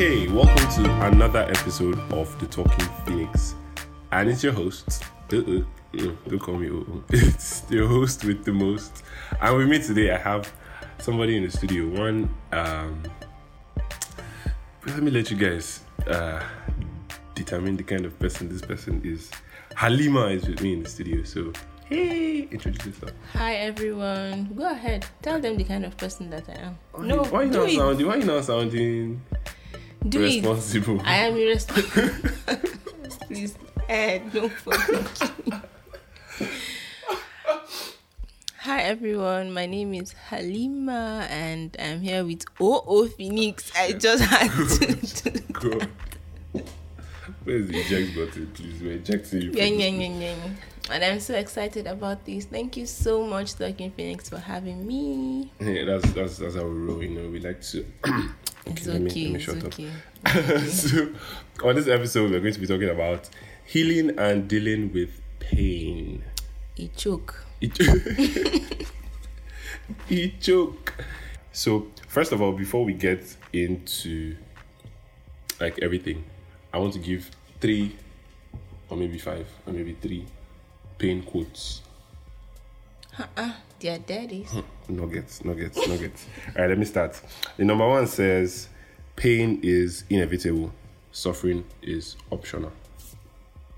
Okay, welcome to another episode of the Talking Phoenix, and it's your host. Uh, uh, uh, don't call me. Uh, it's your host with the most. And with me today, I have somebody in the studio. One, um, let me let you guys uh, determine the kind of person this person is. Halima is with me in the studio, so hey, introduce yourself. Hi everyone. Go ahead. Tell them the kind of person that I am. Why, no, why you not sounding? Why you not sounding do it. responsible? I am irresponsible. Please, eh, don't forget. Hi everyone, my name is Halima and I'm here with OO Phoenix. I just had to. God. Where's the eject button, please? We're ejecting you. Yeah, yeah, yeah, yeah. And I'm so excited about this. Thank you so much, Talking Phoenix, for having me. Yeah, that's that's that's how we roll. You know, we like to. okay, It's let me, okay, let me it's shut okay. up. so, on this episode, we're going to be talking about healing and dealing with pain. It, it choke. So, first of all, before we get into like everything, I want to give three, or maybe five, or maybe three pain quotes. Uh-uh. They're daddies. Hmm, nuggets, nuggets, nuggets. All right, let me start. The number one says, "Pain is inevitable. Suffering is optional."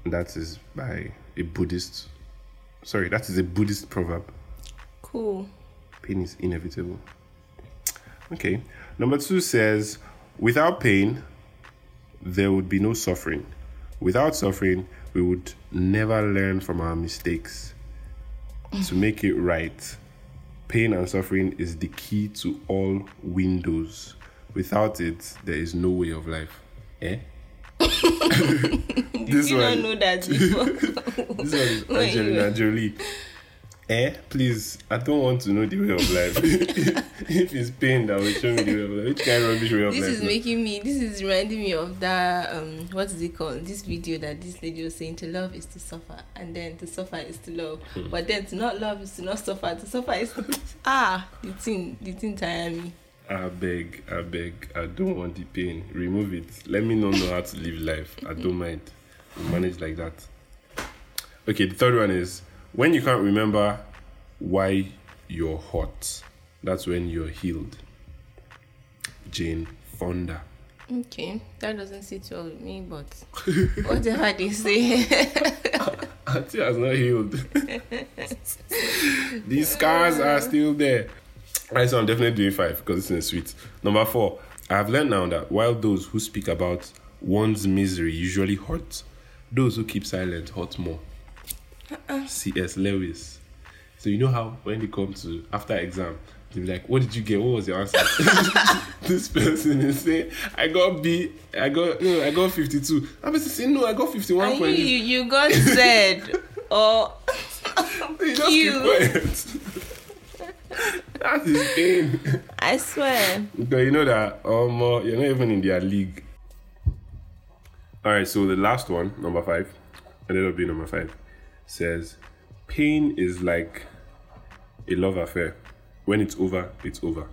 And that is by a Buddhist. Sorry, that is a Buddhist proverb. Cool. Pain is inevitable. Okay. Number two says, "Without pain, there would be no suffering. Without suffering, we would never learn from our mistakes. To make it right, pain and suffering is the key to all windows. Without it, there is no way of life. Eh? this you one, don't know that before. this one is Angelina. Jolie. Eh? Please, I don't want to know the way of life. if it's pain that will show me the way of life, which kind of rubbish way of this life? This is no? making me. This is reminding me of that. Um, what is it called? This video that this lady was saying: to love is to suffer, and then to suffer is to love. Hmm. But then to not love is to not suffer. To suffer is to ah. The thing, the thing tire me. I beg, I beg, I don't want the pain. Remove it. Let me not know how to live life. I don't mind. We manage like that. Okay, the third one is when you can't remember why you're hot, that's when you're healed. Jane Fonda. Okay, that doesn't sit well with me, but whatever they say. Auntie has not healed. These scars are still there. Alright, so I'm definitely doing five because it's in sweet. Number four, I have learned now that while those who speak about one's misery usually hurt, those who keep silent hurt more. C.S. Lewis. So you know how when they come to after exam, they'll be like, "What did you get? What was your answer?" this person is saying, "I got B. I got no. I got 52." I'm saying, "No, I got 51 you, point." you, you got said or You just keep quiet. that is pain. I swear. But you know that um, uh, you're not even in their league. All right, so the last one, number five, ended up being number five, says, "Pain is like a love affair. When it's over, it's over."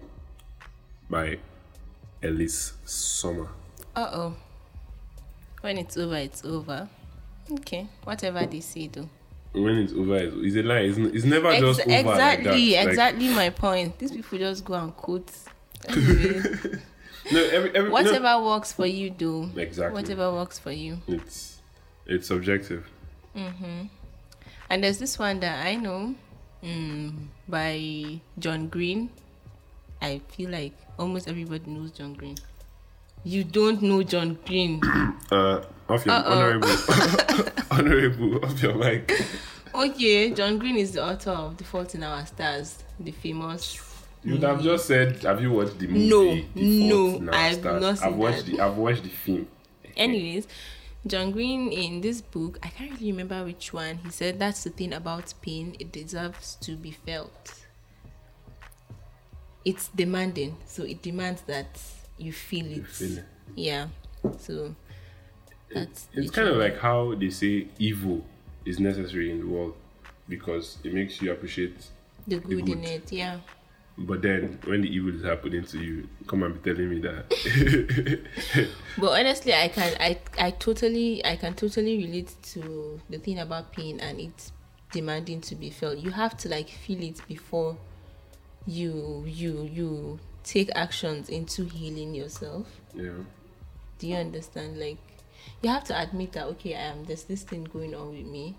By Elise Sommer. Uh oh. When it's over, it's over. Okay, whatever they say, though. When it's over, it's, it's a lie. It's, it's never Ex- just over like exactly, Like, exactly my point. These people just go and quote. Anyway, no, every, every, no. whatever works for you, do. Exactly. Whatever works for you. It's it's subjective. And there's this one that I know mm, by John Green. I feel like almost everybody knows John Green. You don't know John Green. Uh, off your honorable, honorable, off your mic. okay, John Green is the author of The Fault in Our Stars, the famous. You would have just said, "Have you watched the movie?" No, The no, Fault in Our I've Stars? not I've watched that. the. I've watched the film. Anyways, John Green in this book, I can't really remember which one, he said that's the thing about pain, it deserves to be felt. It's demanding, so it demands that you feel it. feel it. Yeah. So that's It's kind of like how they say evil is necessary in the world because it makes you appreciate the good, in good. it, yeah. But then when the evil is happening to you, come and be telling me that. But honestly, I can I I totally I can totally relate to the thing about pain and it's demanding to be felt. You have to like feel it before you you you take actions into healing yourself. yeah. Do you understand? Like you have to admit that okay, I am there's this thing going on with me.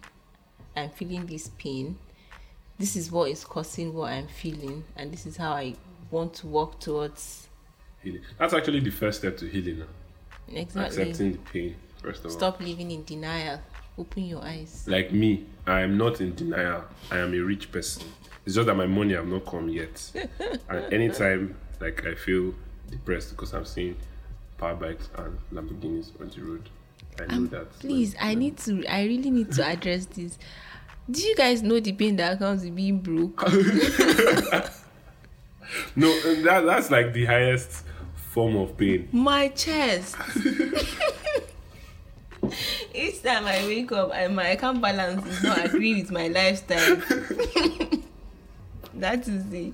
I'm feeling this pain. This is what is causing what I'm feeling, and this is how I want to work towards Healing. That's actually the first step to healing. Exactly. Accepting the pain, first of all. Stop living in denial. Open your eyes. Like me, I am not in denial. I am a rich person. It's just that my money have not come yet. and anytime, like I feel depressed because I'm seeing power bikes and Lamborghinis on the road, I know um, that. Please, I need to. I really need to address this. Do you guys know the pain that comes with being broke? No, that that's like the highest form of pain. My chest. Each time I wake up, I, my account balance is not agree with my lifestyle. that is the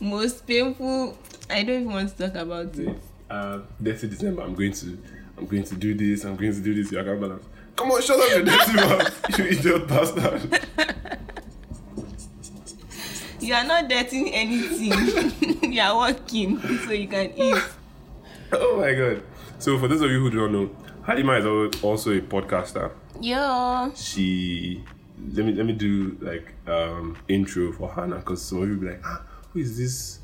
most painful. I don't even want to talk about it. Uh, dirty December. I'm going to, I'm going to do this. I'm going to do this. You can't balance. Come on, shut up, your dirty mouth, you idiot bastard. You are not dirtying anything. you are working so you can eat. oh my god. So for those of you who do not know, Halima is also a podcaster. Yo. She let me let me do like um intro for Hannah because some of you be like, ah, who is this?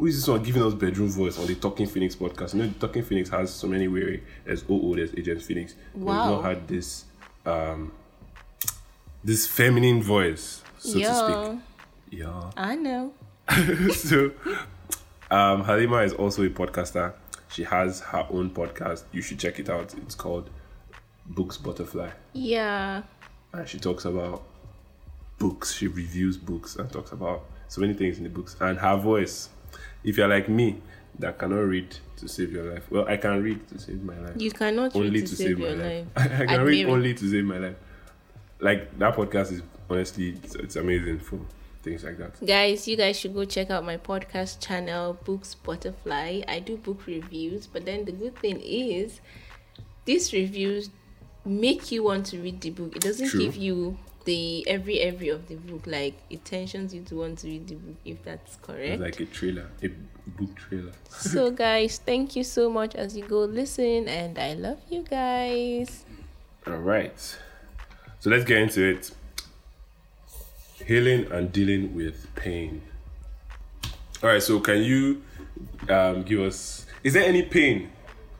Who is this one giving us bedroom voice on the Talking Phoenix podcast? You know, the Talking Phoenix has so many way. There's OO, there's Agent Phoenix. Wow. We've not had this um this feminine voice, so to speak. Yeah. I know. so um Halima is also a podcaster. She has her own podcast. You should check it out. It's called Books Butterfly. Yeah. And she talks about books. She reviews books and talks about so many things in the books. And her voice, if you're like me, that cannot read to save your life. Well, I can read to save my life. You cannot only to, to save, your my life. life. I can read Admire it. only to save my life. Like that podcast is honestly it's, it's amazing for things like that. Guys, you guys should go check out my podcast channel, Books Butterfly. I do book reviews, but then the good thing is these reviews make you want to read the book. It doesn't True. give you the every every of the book, like it tensions you to want to read the book if that's correct It's like a trailer, a book trailer. so guys, thank you so much as you go listen and I love you guys. All right. So let's get into it. Healing and dealing with pain. All right. So can you um, give us? Is there any pain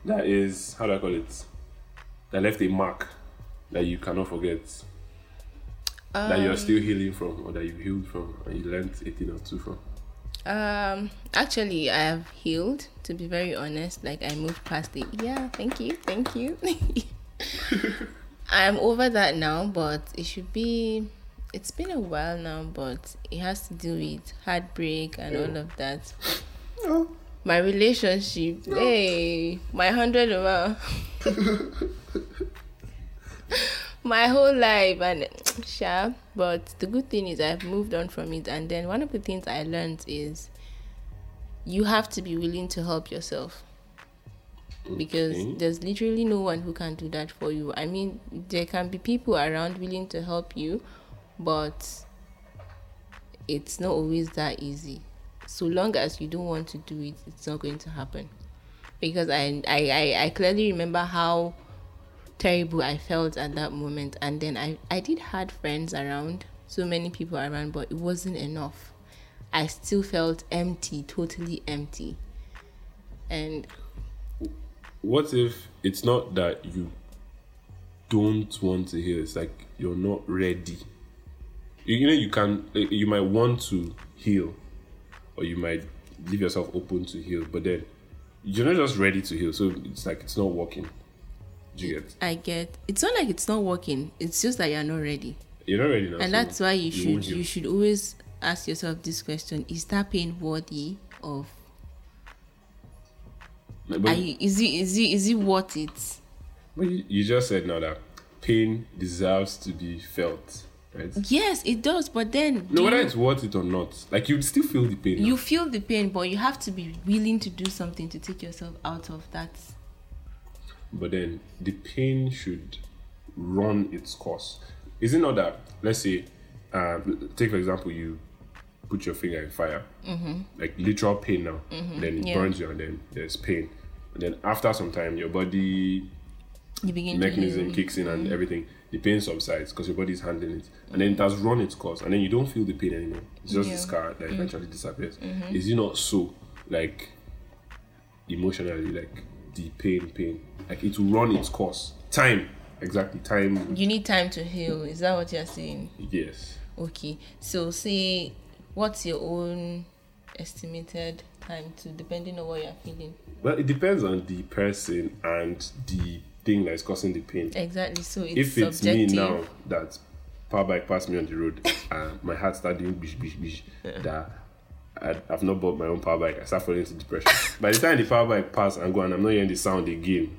that is how do I call it? That left a mark that you cannot forget. That you're still healing from, or that you healed from, and you learned a thing or two from. Um, actually, I have healed. To be very honest, like I moved past it. Yeah, thank you, thank you. I'm over that now, but it should be. It's been a while now, but it has to do with heartbreak and all of that. My relationship, hey, my hundred over. my whole life and sure but the good thing is i've moved on from it and then one of the things i learned is you have to be willing to help yourself. Because Okay. there's literally no one who can do that for you. I mean there can be people around willing to help you but it's not always that easy. So long as you don't want to do it it's not going to happen. Because i i i, I clearly remember how terrible I felt at that moment. And then I, I did had friends around, so many people around, but it wasn't enough. I still felt empty, totally empty. And What if it's not that you don't want to heal? It's like you're not ready. You, you know, you can, you might want to heal, or you might leave yourself open to heal, but then you're not just ready to heal. So it's like it's not working. Do you get? I get it's not like it's not working, it's just that you're not ready. You're not ready now. And so that's why you won't should you should always ask yourself this question is that pain worthy of But, you, is it is it is it worth it but you, you just said now that pain deserves to be felt. right? Yes, it does. But then No, whether you- it's worth it or not, like you'd still feel the pain. you feel the pain, but you have to be willing to do something to take yourself out of that. But then the pain should run its course. Is it not that? Let's say, uh, take for example, you put your finger in fire, like literal pain now. Then it Mm-hmm. Yeah. burns you, and then there's pain. And then after some time, your body You mechanism kicks in and everything. The pain subsides because your body is handling it, and then it has run its course, and then you don't feel the pain anymore. It's just Yeah. Mm. the scar that eventually disappears. Mm-hmm. Is it not so? Like emotionally, like the pain, pain, like it will run its course. Time, exactly. Time. You need time to heal. Is that what you're saying? Yes. Okay. So say, what's your own estimated time to, depending on what you're feeling? Well, it depends on the person and the thing that is causing the pain. Exactly. So it's if it's subjective. me now that power bike passed me on the road and uh, my heart started doing bish bish bish that I, I've not bought my own power bike, I start falling into depression. By the time the power bike pass and go and I'm not hearing the sound again,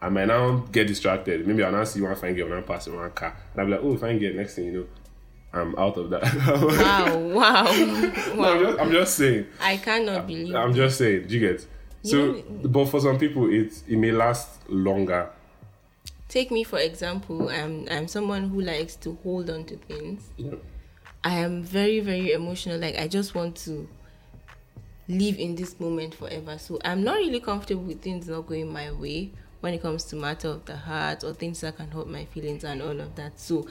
I might now get distracted. Maybe I'll now see one fine girl and I'm passing one car. And I'll be like, oh, fine girl, next thing you know, I'm out of that. Wow! Wow! No! I'm, just, I'm just saying. I cannot believe. I'm just saying. Do you get? So, but for some people, it it may last longer. Take me for example. I'm I'm someone who likes to hold on to things. Know, I am very very emotional. Like I just want to live in this moment forever. So I'm not really comfortable with things not going my way when it comes to matter of the heart or things that can hurt my feelings and all of that. So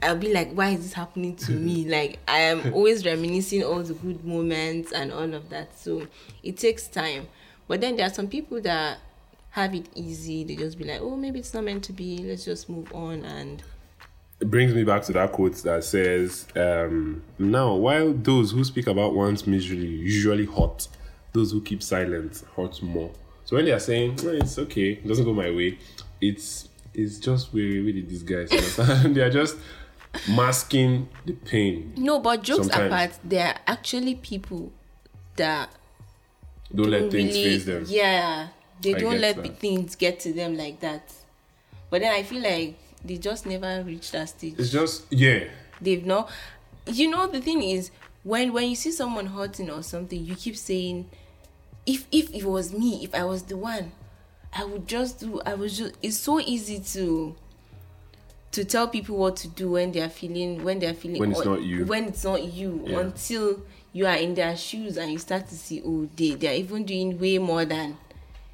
I'll be like, why is this happening to me? Like I am always reminiscing all the good moments and all of that. So it takes time. But then there are some people that have it easy. They just be like, oh, maybe it's not meant to be. Let's just move on and it brings me back to that quote that says, um, "Now, while those who speak about one's misery usually hurt, those who keep silent hurt more." So when they are saying "No, it's okay, it doesn't go my way, it's it's just really really these guys. they are just masking the pain. No, but jokes Sometimes. apart, there are actually people that Don't let don't things really, face them. Yeah, they I don't let that. things get to them like that. But then I feel like they just never reach that stage. It's just yeah. They've not. You know, the thing is, when when you see someone hurting or something, you keep saying, "If if it was me, if I was the one, I would just do. I was just." It's so easy to to tell people what to do when they are feeling when they are feeling When it's or- not you. when it's not you Yeah. until you are in their shoes and you start to see oh they they are even doing way more than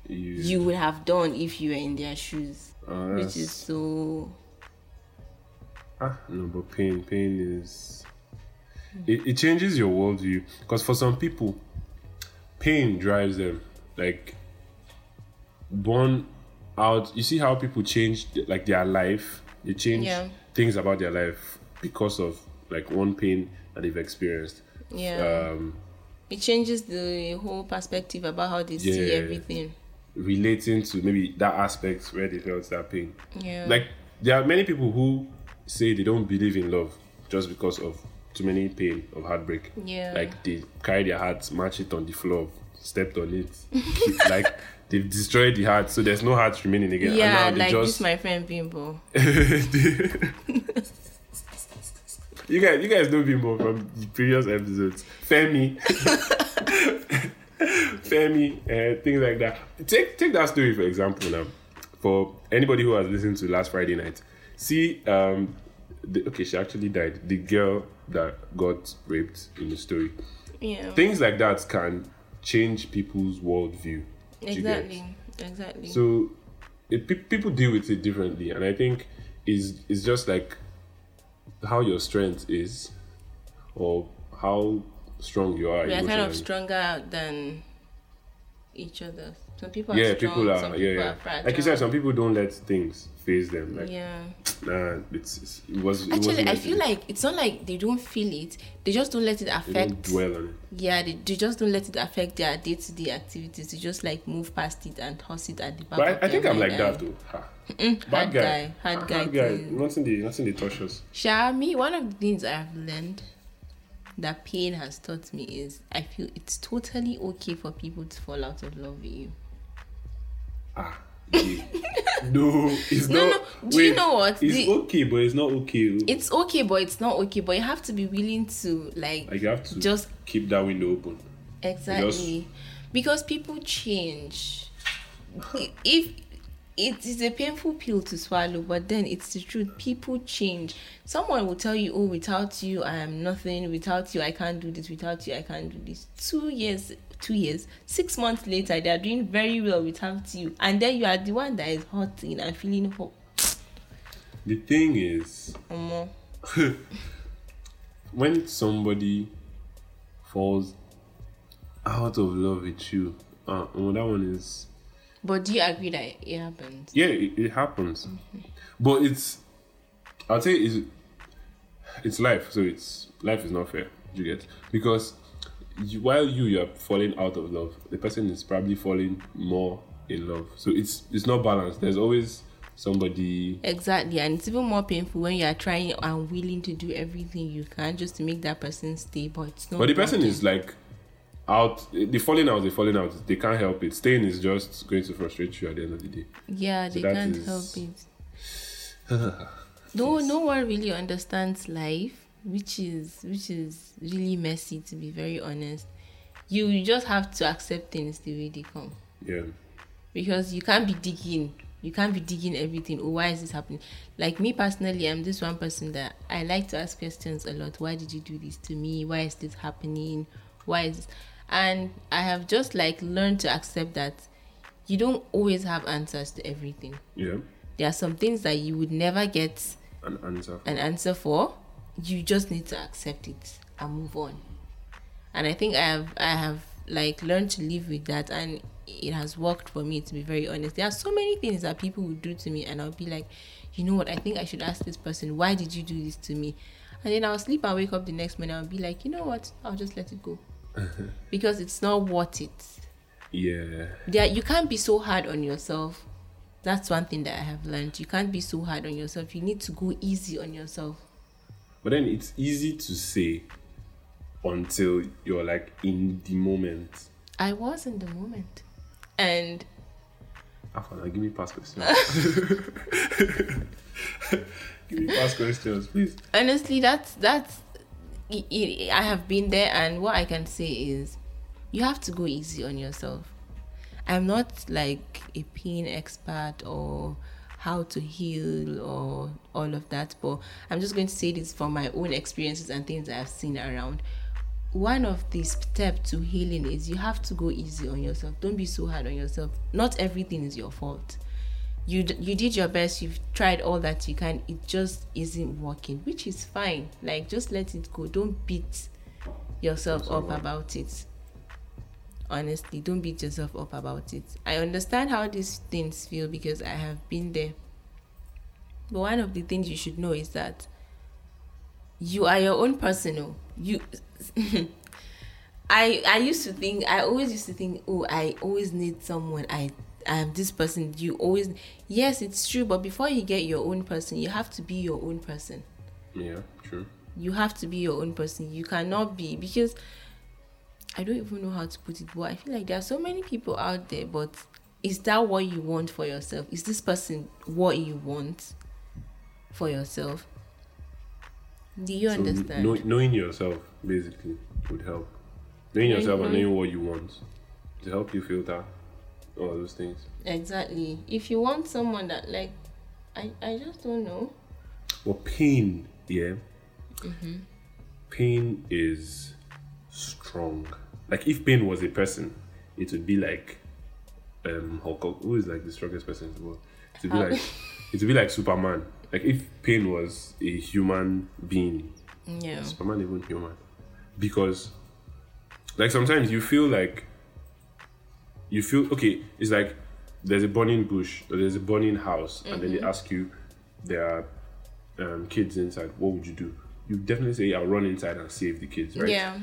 You, you would have done if you were in their shoes uh, which is so Ah, no, but pain, pain is. It, it changes your worldview because for some people, pain drives them. Like, born out. You see how people change like their life. They change Yeah. things about their life because of like one pain that they've experienced. yeah Um, it changes the whole perspective about how they see everything relating to maybe that aspect where they felt that pain. yeah like there are many people who say they don't believe in love just because of too many pain of heartbreak. Yeah. like they carry their hearts, match it on the floor stepped on it like they've destroyed the heart. So there's no heart remaining again. Yeah and now they like just this my friend bimbo. You guys you guys know bimbo from the previous episodes. Femi. Femi uh, things like that. Take take that story for example now. For anybody who has listened to last friday night see um the, okay she actually died. The girl that got raped in the story. Yeah. Things like that can change people's worldview do you get? exactly exactly. So it, pe- people deal with it differently and i think is it's just like how your strength is or how strong you are we are kind of stronger than each other some people are yeah strong, people are some yeah, people yeah. are fragile. like you said some people don't let things phase them like yeah nah it's, it's it was it actually i feel like it's not like they don't feel it they just don't let it they affect don't dwell on it yeah they, they just don't let it affect their day-to-day activities they just like move past it and toss it at the back but I, I think I'm like that though. Ha. Mm, Bad guy, guy hard guy, hard guy. thing. Nothing they nothing they touch us. Sha, me, one of the things I've learned that pain has taught me is I feel it's totally okay for people to fall out of love with you. Ah, no, it's No, not. no, do you know what? It's The- okay, but it's not okay. it's okay, but it's not okay. But you have to be willing to like, like you have to just keep that window open. exactly because people change. If it is a painful pill to swallow, but then it's the truth. People change. Someone will tell you, "Oh, without you, I am nothing. Without you, I can't do this. Without you, I can't do this." Two years, two years, six months later, they are doing very well without you, and then you are the one that is hurting and feeling hope. The thing is, Omo. when somebody falls out of love with you, uh, well, that one is But do you agree that it happens? yeah, it, it happens, but it's I'll say it's it's life, so it's life is not fair. You get because you, while you you are falling out of love, the person is probably falling more in love. So it's it's not balanced. There's always somebody. Exactly, and it's even more painful when you are trying and willing to do everything you can just to make that person stay, but it's not. But the person is like out. The falling out, the falling out. They can't help it. Staying is just going to frustrate you at the end of the day. yeah, they can't is- help it. no, no one really understands life, which is which is really messy to be very honest. You just have to accept things the way they come. Yeah. because you can't be digging you can't be digging everything oh why is this happening like me personally i'm this one person that i like to ask questions a lot why did you do this to me why is this happening why is this? and i have just like learned to accept that you don't always have answers to everything Yeah. there are some things that you would never get An answer. an answer for you just need to accept it and move on. And i think i have i have like learned to live with that and it has worked for me to be very honest. There are so many things that people would do to me and i'll be like you know what? I think i should ask this person why did you do this to me? And then i'll sleep and wake up the next morning i'll be like you know what? I'll just let it go. Because it's not worth it. Yeah. there you can't be so hard on yourself. That's one thing that i have learned. You can't be so hard on yourself. You need to go easy on yourself But then it's easy to say until you're like in the moment. I was in the moment. And Afana, give me past questions. give me past questions, please. honestly, that's that's i have been there, and what I can say is, you have to go easy on yourself. I'm not like a pain expert or how to heal or all of that, but I'm just going to say this from my own experiences and things I've seen around. One of the steps to healing is you have to go easy on yourself. Don't be so hard on yourself. Not everything is your fault. You d- you did your best. You've tried all that you can. It just isn't working, which is fine. Like just let it go. Don't beat yourself up about it honestly don't beat yourself up about it i understand how these things feel because i have been there but one of the things you should know is that you are your own person oh. you i i used to think i always used to think oh i always need someone i i am this person you always yes it's true but before you get your own person you have to be your own person Yeah, true. you have to be your own person. You cannot be because I don't even know how to put it, but I feel like there are so many people out there. But is that what you want for yourself? Is this person what you want for yourself? Do you So understand? know, knowing yourself basically would help. Knowing yourself and Knowing- knowing what you want to help you filter all those things. exactly. If you want someone that like, I I just don't know. Well, pain, yeah. Mm-hmm. Pain is strong. Like if pain was a person, it would be like um Hulk, who is like the strongest person in the world. It would be Hulk. like it would be like Superman. Like if pain was a human being, Yeah. Superman even human. Because like sometimes you feel like you feel okay, it's like there's a burning bush or there's a burning house and then they ask you there are um, kids inside, what would you do? You definitely say I'll run inside and save the kids, right? Yeah.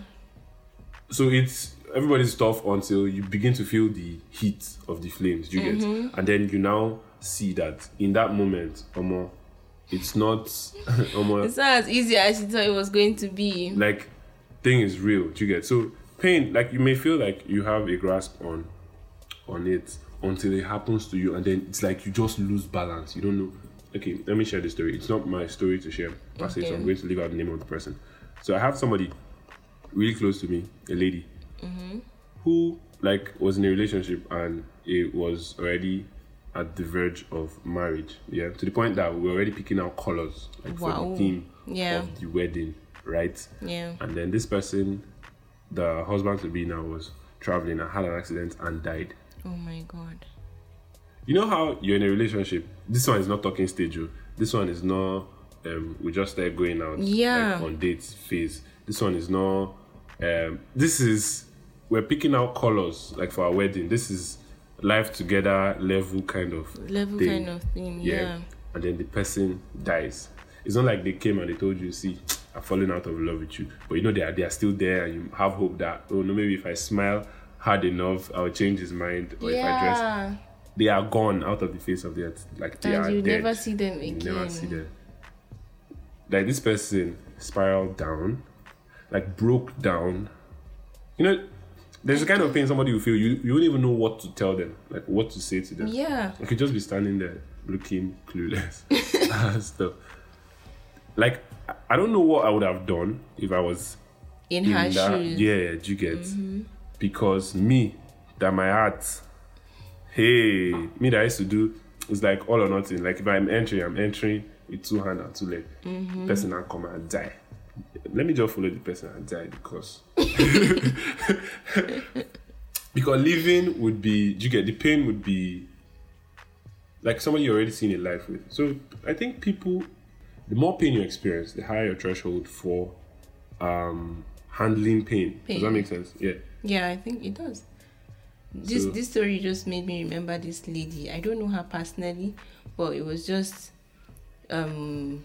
So it's everybody's tough until you begin to feel the heat of the flames, you get, mm-hmm. and then you now see that in that moment, Omo, it's not, Omo, It's not as easy as you thought it was going to be. like thing is real, do you get? So pain, like you may feel like you have a grasp on, on it, until it happens to you, and then it's like you just lose balance. You don't know. Okay, let me share the story. It's not my story to share. se, so I'm going to leave out the name of the person. So I have somebody really close to me, a lady, who like was in a relationship and it was already at the verge of marriage. Yeah, to the point that we were already picking out colors like for the theme Yeah. of the wedding, right? Yeah. And then this person, the husband to be now, was traveling and had an accident and died. Oh my god. You know how you're in a relationship. This one is not talking stage. oh. This one is not. Um, we just started going out. Yeah. Like, on dates phase. This one is not. Um, this is we're picking out colors like for our wedding. This is life together level kind of Level thing. kind of thing. Yeah. And then the person dies. It's not like they came and they told you, see, I've fallen out of love with you. But you know they are they are still there and you have hope that oh no, maybe if I smile hard enough, I'll change his mind. Or if I dress Yeah. they are gone out of the face of the earth. Like they And are you dead. never see them again. You never see them. Like this person spiraled down, like broke down. You know, there's a kind of pain somebody will feel you you won't even know what to tell them, like what to say to them. Yeah. You could just be standing there looking clueless and stuff. Like I- don't know what I would have done if I was In in her that. shoes. Yeah, you get? Mm-hmm. Because me, that my heart, hey, me that I used to do is like all or nothing. Like if I'm entering, I'm entering with two hand and two leg. Mm-hmm. Person and come and die. Let me just follow the person and die because because living would be do you get the pain would be like somebody you already seen a life with. So I think people the more pain you experience, the higher your threshold for um handling pain. Does that make sense? Yeah. Yeah, I think it does. This So- this story just made me remember this lady. I don't know her personally, but it was just um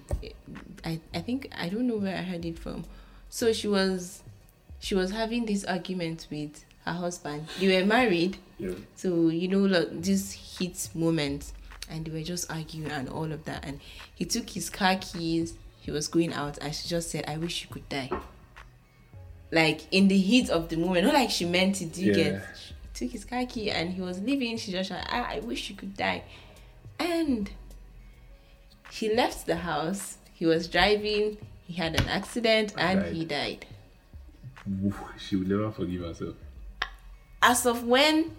I I think I don't know where I heard it from. So she was she was having this argument with her husband. They were married, Yeah. so you know like this heat moment and they were just arguing and all of that and he took his car keys, he was going out and she just said, I wish you could die. Like in the heat of the moment, not like she meant it, do you Yeah. get she took his car key and he was leaving, she just said, I, I wish you could die. And he left the house, he was driving, he had an accident and Died. he died. She would never forgive herself. as of when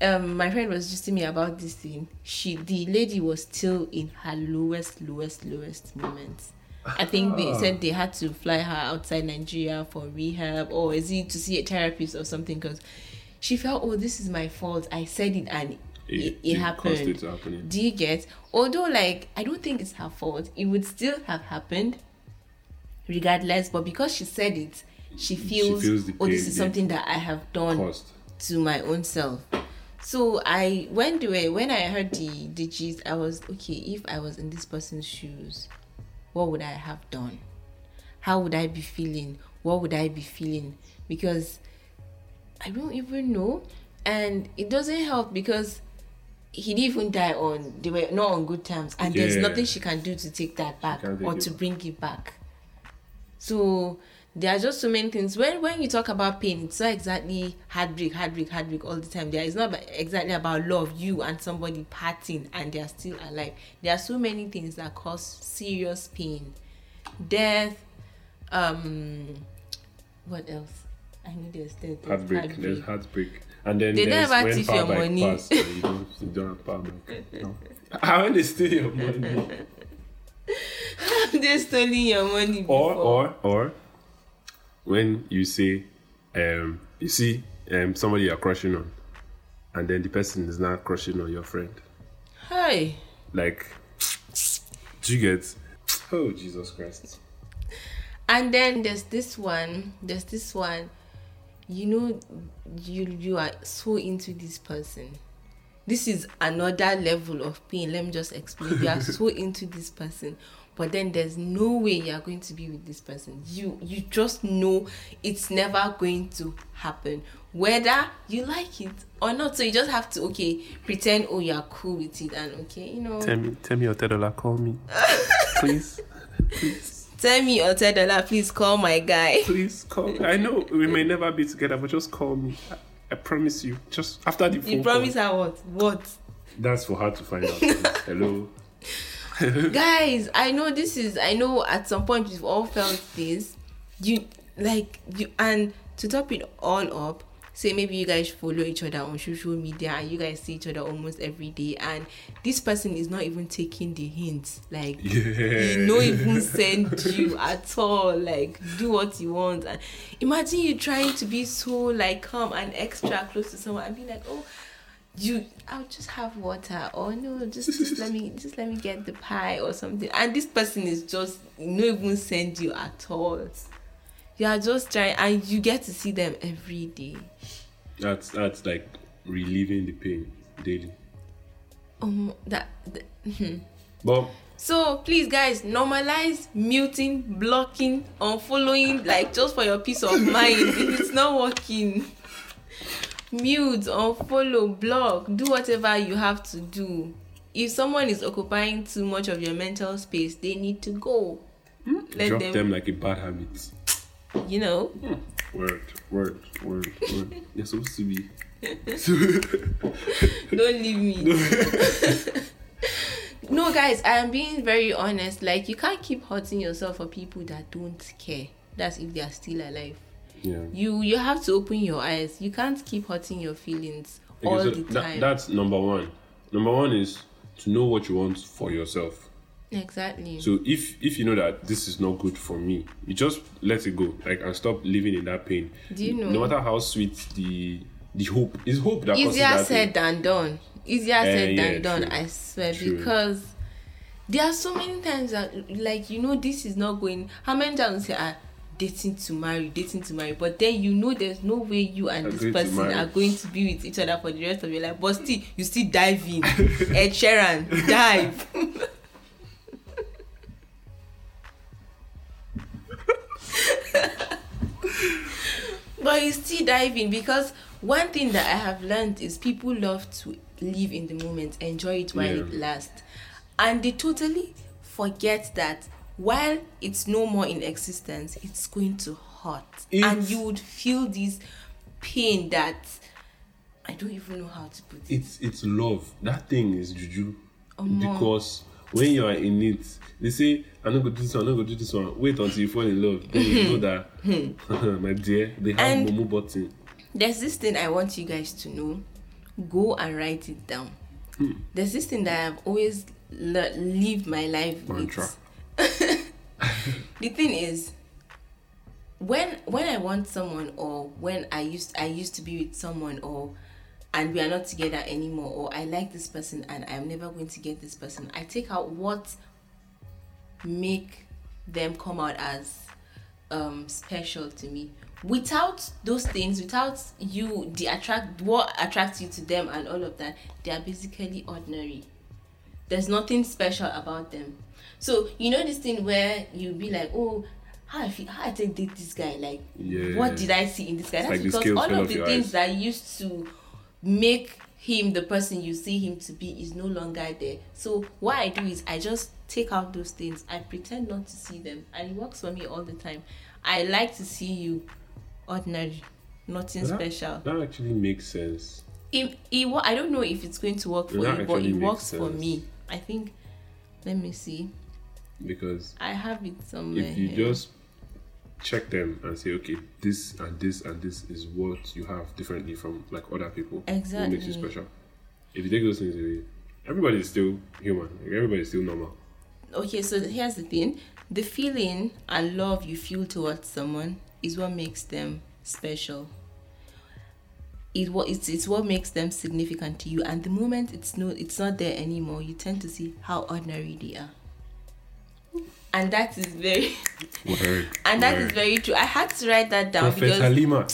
um my friend was just telling me about this thing she the lady was still in her lowest lowest lowest moments i think they said they had to fly her outside nigeria for rehab or is it to see a therapist or something because she felt oh this is my fault i said it and it, it, it happened do you get although like i don't think it's her fault it would still have happened regardless but because she said it she feels, feels the oh this is something that i have done Caused. to my own self. So I went away when I heard the the gist, I was okay. If I was in this person's shoes, what would I have done? How would I be feeling? What would I be feeling? Because I don't even know, and it doesn't help because he didn't even die on. They were not on good terms, and there's nothing she can do to take that back take or to back. bring it back. So there are just so many things. When when you talk about pain, it's not exactly heartbreak, heartbreak, heartbreak all the time. There is not exactly about love, you and somebody parting and they are still alive. There are so many things that cause serious pain, death. Um, what else? I need there's death. there's Heartbreak. There's heartbreak. And then They there's never when thief power your bike money. pass, and you don't, you don't have power bike. No. How when they steal your money? they stolen your money. or or or when you say um you see um somebody you're crushing on and then the person is not crushing on your friend Hi. like do you get oh jesus christ and then there's this one there's this one you know you you are so into this person. This is another level of pain. Let me just explain. You are so into this person but then there's no way you are going to be with this person. You you just know it's never going to happen. Whether you like it or not. So you just have to okay pretend oh you're cool with it and okay you know. Tell me tell me your dollar. Call me. Please. please tell me or tell Dollar, please call my guy please call me i know we may never be together but just call me I promise you. Just after the phone You call. promise her what? What? That's for her to find out. Hello. guys i know this is i know at some point we've all felt this you like you and to top it all up say maybe you guys follow each other on social media and you guys see each other almost every day and this person is not even taking the hints like Yeah. he no even send you at all like do what you want. And imagine you trying to be so like calm and extra close to someone and be like oh you i'll just have water or no just, just let me just let me get the pie or something. And this person is just no even send you at all you are just trying and you get to see them every day That's that's like relieving the pain daily. um that, that But So please, guys, normalize muting, blocking, unfollowing, like just for your peace of mind. if it's not working, mute, unfollow, block, do whatever you have to do. If someone is occupying too much of your mental space, they need to go. Let drop them, them like a bad habit. You know. Hmm. Word, word, word, word. You're supposed to be. Don't leave me. no, guys, I am being very honest. Like, you can't keep hurting yourself for people that don't care. That's if they are still alive. Yeah. you you have to open your eyes you can't keep hurting your feelings Okay, all so the that- time that's number one. Number one is to know what you want for yourself. Exactly So if if you know that this is not good for me, you just let it go. Like and stop living in that pain. Do you know- No matter how sweet the the hope is hope that easier said than done easier said yeah, than done true. i swear True. because there are so many times that like you know this is not going how many times you say ah dating to marry dating to marry but then you know there's no way you and this person are going to be with each other for the rest of your life but still you still dive in ed sheeran dive but you still dive in because one thing that I have learned is people love to live in the moment, enjoy it while it lasts, and they totally forget that while it's no more in existence, it's going to hurt, and you would feel this pain that I don't even know how to put it. It's it's love. That thing is juju. Oh, Omo. Because when you are in it, they say, I'm not gonna do this one, I'm not gonna do this one. Wait until you fall in love. Then you know that my dear, they have And- Momo button. There's this thing I want you guys to know. Go and write it down. Hmm. There's this thing that I've always le- lived my life Mantra. with. the thing is, when when I want someone or when I used I used to be with someone or and we are not together anymore or I like this person and I'm never going to get this person, I take out what make them come out as um special to me. Without those things without you the attract what attracts you to them and all of that they are basically ordinary. There's nothing special about them. So you know this thing where you be like oh how i feel how i take date this guy? Like Yeah. what did i see in this guy? It's that's like because all of the things eyes. that used to make him the person you see him to be is no longer there. So what i do is i just take out those things. I pretend not to see them. And it works for me all the time. I like to see you ordinary. Nothing That- special. That actually makes sense. it, it i don't know if it's going to work for That you but it works for me. i think let me see. Because i have it somewhere if you here. just check them and say, okay, this and this and this is what you have differently from like other people. Exactly. What makes you special? If you take those things away, everybody is still human. Everybody is still normal. okay so here's the thing the feeling and love you feel towards someone is what makes them special it what it's, it's what makes them significant to you and the moment it's no it's not there anymore you tend to see how ordinary they are and that is very Word. and that is very true i had to write that down Prophet because Halima.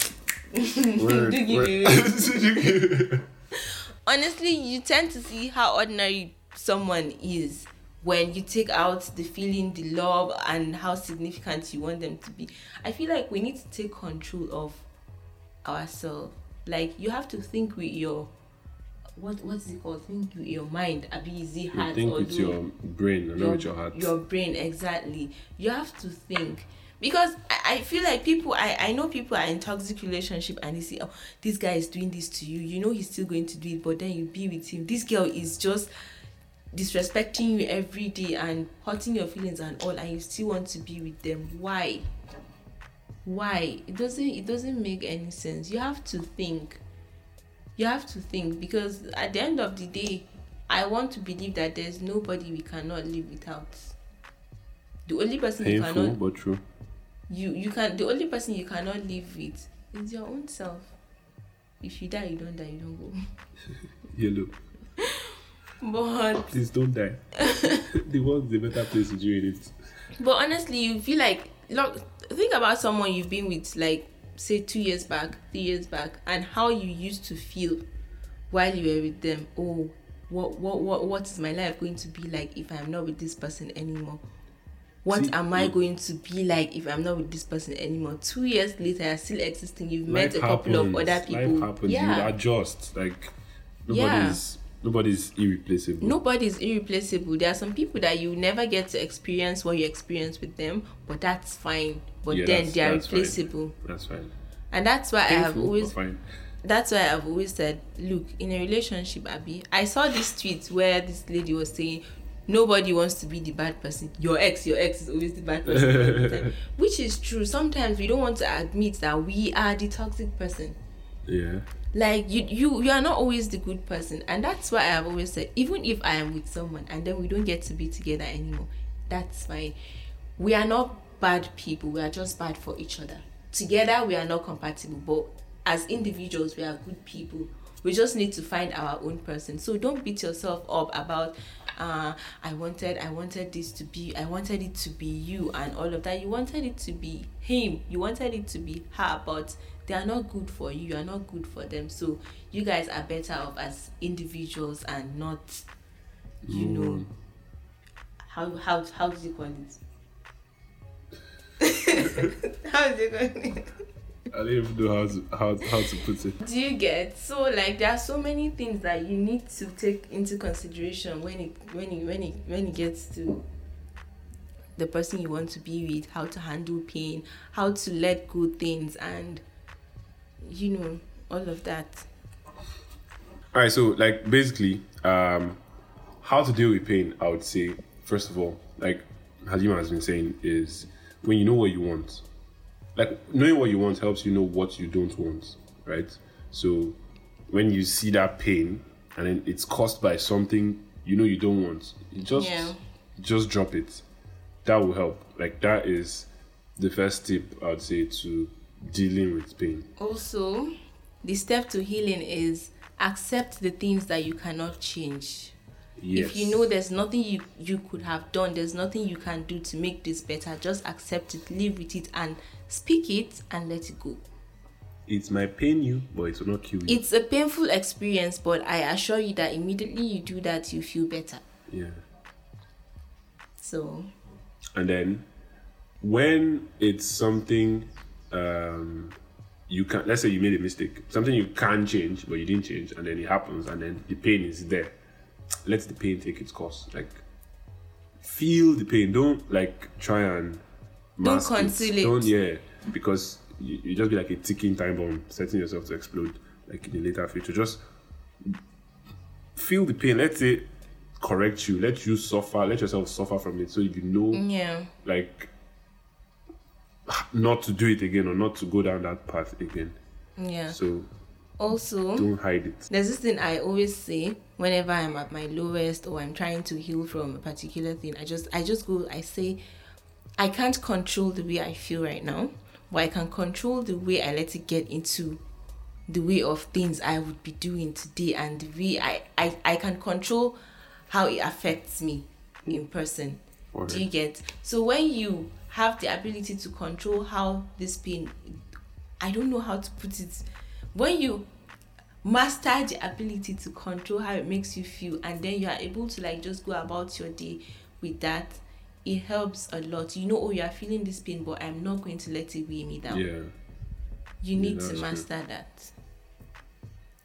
Word, word. honestly you tend to see how ordinary someone is when you take out the feeling the love and how significant you want them to be i feel like we need to take control of ourselves like you have to think with your what what's it called? Think your mind abi is it You think or with your brain not with your heart. your brain exactly. You have to think. Because I, I feel like people I, I know people are in toxic relationship and they say oh this guy is doing this to you. You know he's still going to do it but then you be with him. This girl is just disrespecting you every day and hurting your feelings and all and you still want to be with them. Why? Why? It doesn't it doesn't make any sense. You have to think you have to think because at the end of the day i want to believe that there's nobody we cannot live without the only person you Painful, cannot but true. you you can the only person you cannot live with is your own self if you die you don't die you don't go Yellow. but Please don't die. the world's a better place to do it. but honestly you feel like look think about someone you've been with like say two years back three years back and how you used to feel while you were with them. Oh what what what, what is my life going to be like if i'm not with this person anymore? What See, am i look- going to be like if i'm not with this person anymore? Two years later you're still existing. You've met a couple of other people Life happens. yeah. You adjust. Like nobody's nobody's irreplaceable. nobody's irreplaceable there are some people that you never get to experience what you experience with them but that's fine but Yeah, then they are fine. replaceable That's fine. and that's why i have always fine. that's why i've always said look in a relationship abby i saw this tweet where this lady was saying nobody wants to be the bad person your ex your ex is always the bad person all the time." which is true sometimes we don't want to admit that we are the toxic person Yeah. like you you you are not always the good person. And that's why i have always said even if i am with someone and then we don't get to be together anymore that's fine. We are not bad people. We are just bad for each other. Together we are not compatible. But as individuals we are good people. We just need to find our own person. So don't beat yourself up about uh i wanted i wanted this to be i wanted it to be you and all of that. You wanted it to be him. You wanted it to be her but they are not good for you you are not good for them. So you guys are better off as individuals and not you know mm. how how how do you call it? How do you call it? I don't even know how to how, how to put it. do you get? So like there are so many things that you need to take into consideration when it when it when it when it gets to the person you want to be with how to handle pain how to let go things and you know all of that All right, so like basically, um, how to deal with pain? I would say first of all, like Halima has been saying, is when you know what you want. Like knowing what you want helps you know what you don't want, right? So when you see that pain and then it's caused by something you know you don't want, you just Yeah. just drop it. That will help. Like that is the first tip I would say to dealing with pain. also the step to healing is accept the things that you cannot change Yes. if you know there's nothing you you could have done there's nothing you can do to make this better just accept it live with it and speak it and let it go it might pain you, but it will not kill you. it's a painful experience but i assure you that immediately you do that you feel better yeah. so And then when it's something um, you can let's say you made a mistake, something you can change but you didn't change, and then it happens, and then the pain is there. Let the pain take its course. Like feel the pain. Don't like try and Don't conceal it. Don't yeah, because you, you just be like a ticking time bomb, setting yourself to explode like in the later future. Just feel the pain. Let it correct you. Let you suffer. Let yourself suffer from it, so you know yeah like not to do it again or not to go down that path again. yeah So also don't hide it. There's this thing I always say whenever I'm at my lowest or I'm trying to heal from a particular thing. I just I just go I say I can't control the way I feel right now, but I can control the way I let it get into the way of things I would be doing today and the way I I, I can control how it affects me in person. Alright. Do you get? So when you have the ability to control how this pain I don't know how to put it. When you master the ability to control how it makes you feel and then you are able to like just go about your day with that, it helps a lot. You know, oh, you are feeling this pain, but I'm not going to let it weigh me down. Yeah. You need to that's true. master that.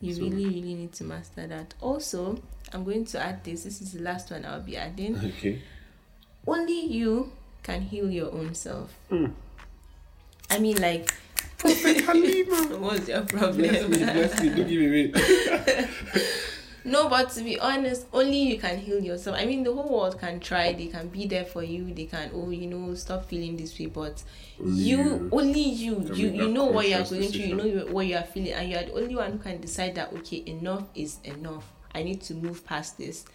You So- really, really need to master that. Also, I'm going to add this. This is the last one I'll be adding. Okay. Only you can heal your own self. Hmm. I mean, like, Halima. what's your problem? Bless me, bless me. Don't give me weight. No, but to be honest, only you can heal yourself. I mean, the whole world can try. They can be there for you. They can, oh, you know, stop feeling this way. But Only you, you only you, you, you know what you are going through. You know what you are feeling, and you are the only one who can decide that okay, enough is enough. I need to move past this.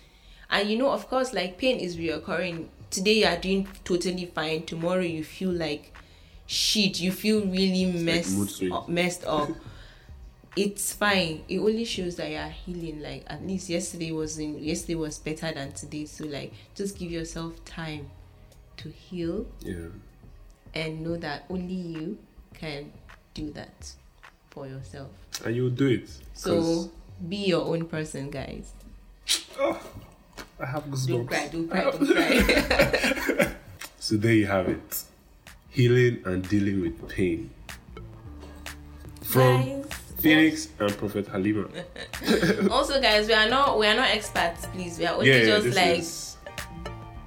And you know, of course, like pain is reoccurring. Today you are doing totally fine. Tomorrow you feel like shit. You feel really messed swings. up, messed up. it's fine. It only shows that you are healing. Like at least yesterday was in yesterday was better than today. So like just give yourself time to heal Yeah. and know that only you can do that for yourself. And you'll do it So be your own person, guys. I have Don't cry, don't cry, don't cry. So there you have it. Healing and dealing with pain. From Guys, Phoenix and Prophet Halima. Also, guys, we are not we are not experts. Please, we are only Yeah, yeah, just like is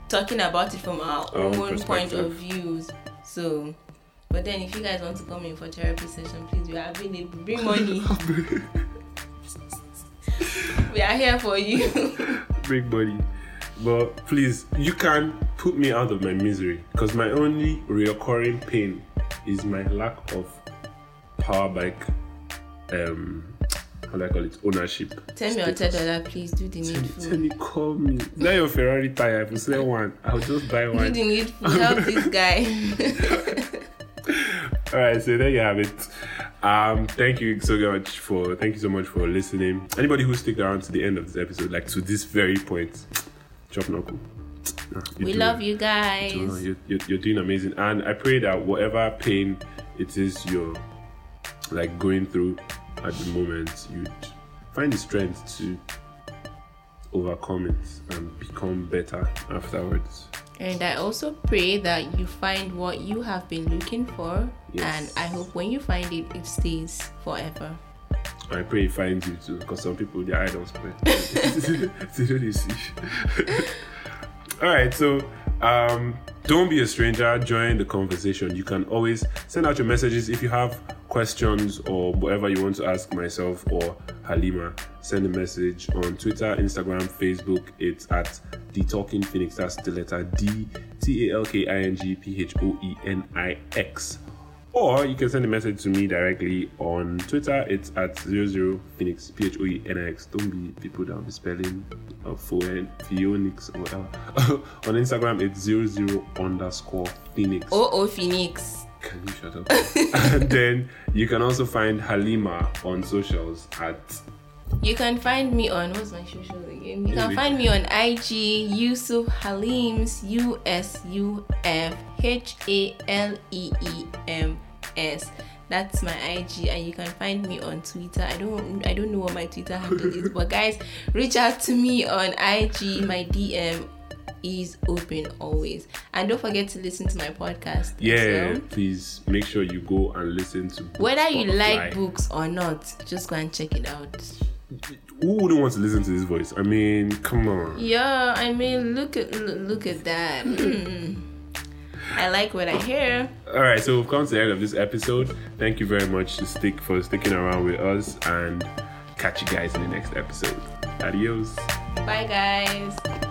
talking about it from our Our own own point of views. So, but then if you guys want to come in for therapy session, please, we are available. Bring money. we are here for you. Big body. But please, you can put me out of my misery because my only reoccurring pain is my lack of power bike. Um, how do I call it? Ownership. Tell me on status. ten dollar, please do the needful. Tell me, call me. That your Ferrari tire? If you sell one, I'll just buy one. Do the needful. Help this guy. All right, so there you have it. Um, thank you so much for thank you so much for listening. Anybody who stick around to the end of this episode, like to this very point, chop knuckle. We doing- love you guys. you're, you're, you're doing amazing, and I pray that whatever pain it is you're like going through at the moment, you'd find the strength to overcome it and become better afterwards. And I also pray that you find what you have been looking for. Yes. And I hope when you find it, it stays forever. I pray it finds you too, because some people their eye don't All right, so um, don't be a stranger. Join the conversation. You can always send out your messages if you have questions or whatever you want to ask myself or Halima. Send a message on Twitter, Instagram, Facebook. It's at the Talking Phoenix. That's the letter D T A L K I N G P H O E N I X. Or you can send a message to me directly on Twitter. It's at 00 Phoenix, P H O E N I X. Don't be people that will be spelling uh, Phoen- Phoenix or whatever. on Instagram, it's 00 underscore Phoenix. Oh, oh, Phoenix. Can you shut up? and then you can also find Halima on socials at You can find me on what's my social again? You can find me on IG Yusuf Halims U S U F H A L E E M S. That's my IG, and you can find me on Twitter. I don't I don't know what my Twitter handle is, but guys, reach out to me on IG. My DM is open always, and don't forget to listen to my podcast. yeah. well. Please make sure you go and listen to Books Whether you like books or not, just go and check it out. Who wouldn't want to listen to this voice? I mean, come on. Yeah, I mean, look at look, at that. I like what I hear. All right, so we've come to the end of this episode. Thank you very much to stick for sticking around with us, and catch you guys in the next episode. Adios. Bye, guys.